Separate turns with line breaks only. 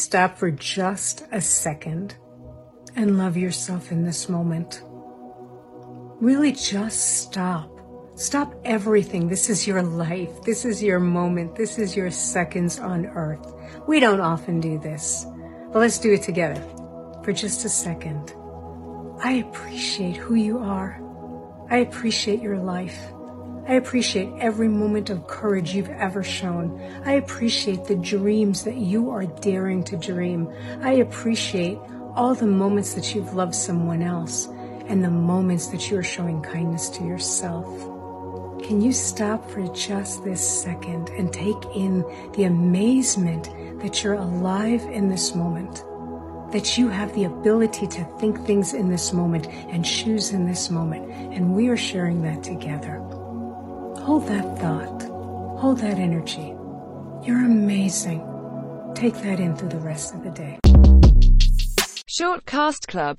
stop for just a second and love yourself in this moment? Really just stop. Stop everything. This is your life. This is your moment. This is your seconds on earth. We don't often do this, but let's do it together for just a second. I appreciate who you are. I appreciate your life. I appreciate every moment of courage you've ever shown. I appreciate the dreams that you are daring to dream. I appreciate all the moments that you've loved someone else and the moments that you are showing kindness to yourself. Can you stop for just this second and take in the amazement that you're alive in this moment? That you have the ability to think things in this moment and choose in this moment. And we are sharing that together. Hold that thought. Hold that energy. You're amazing. Take that in through the rest of the day.
Shortcast Club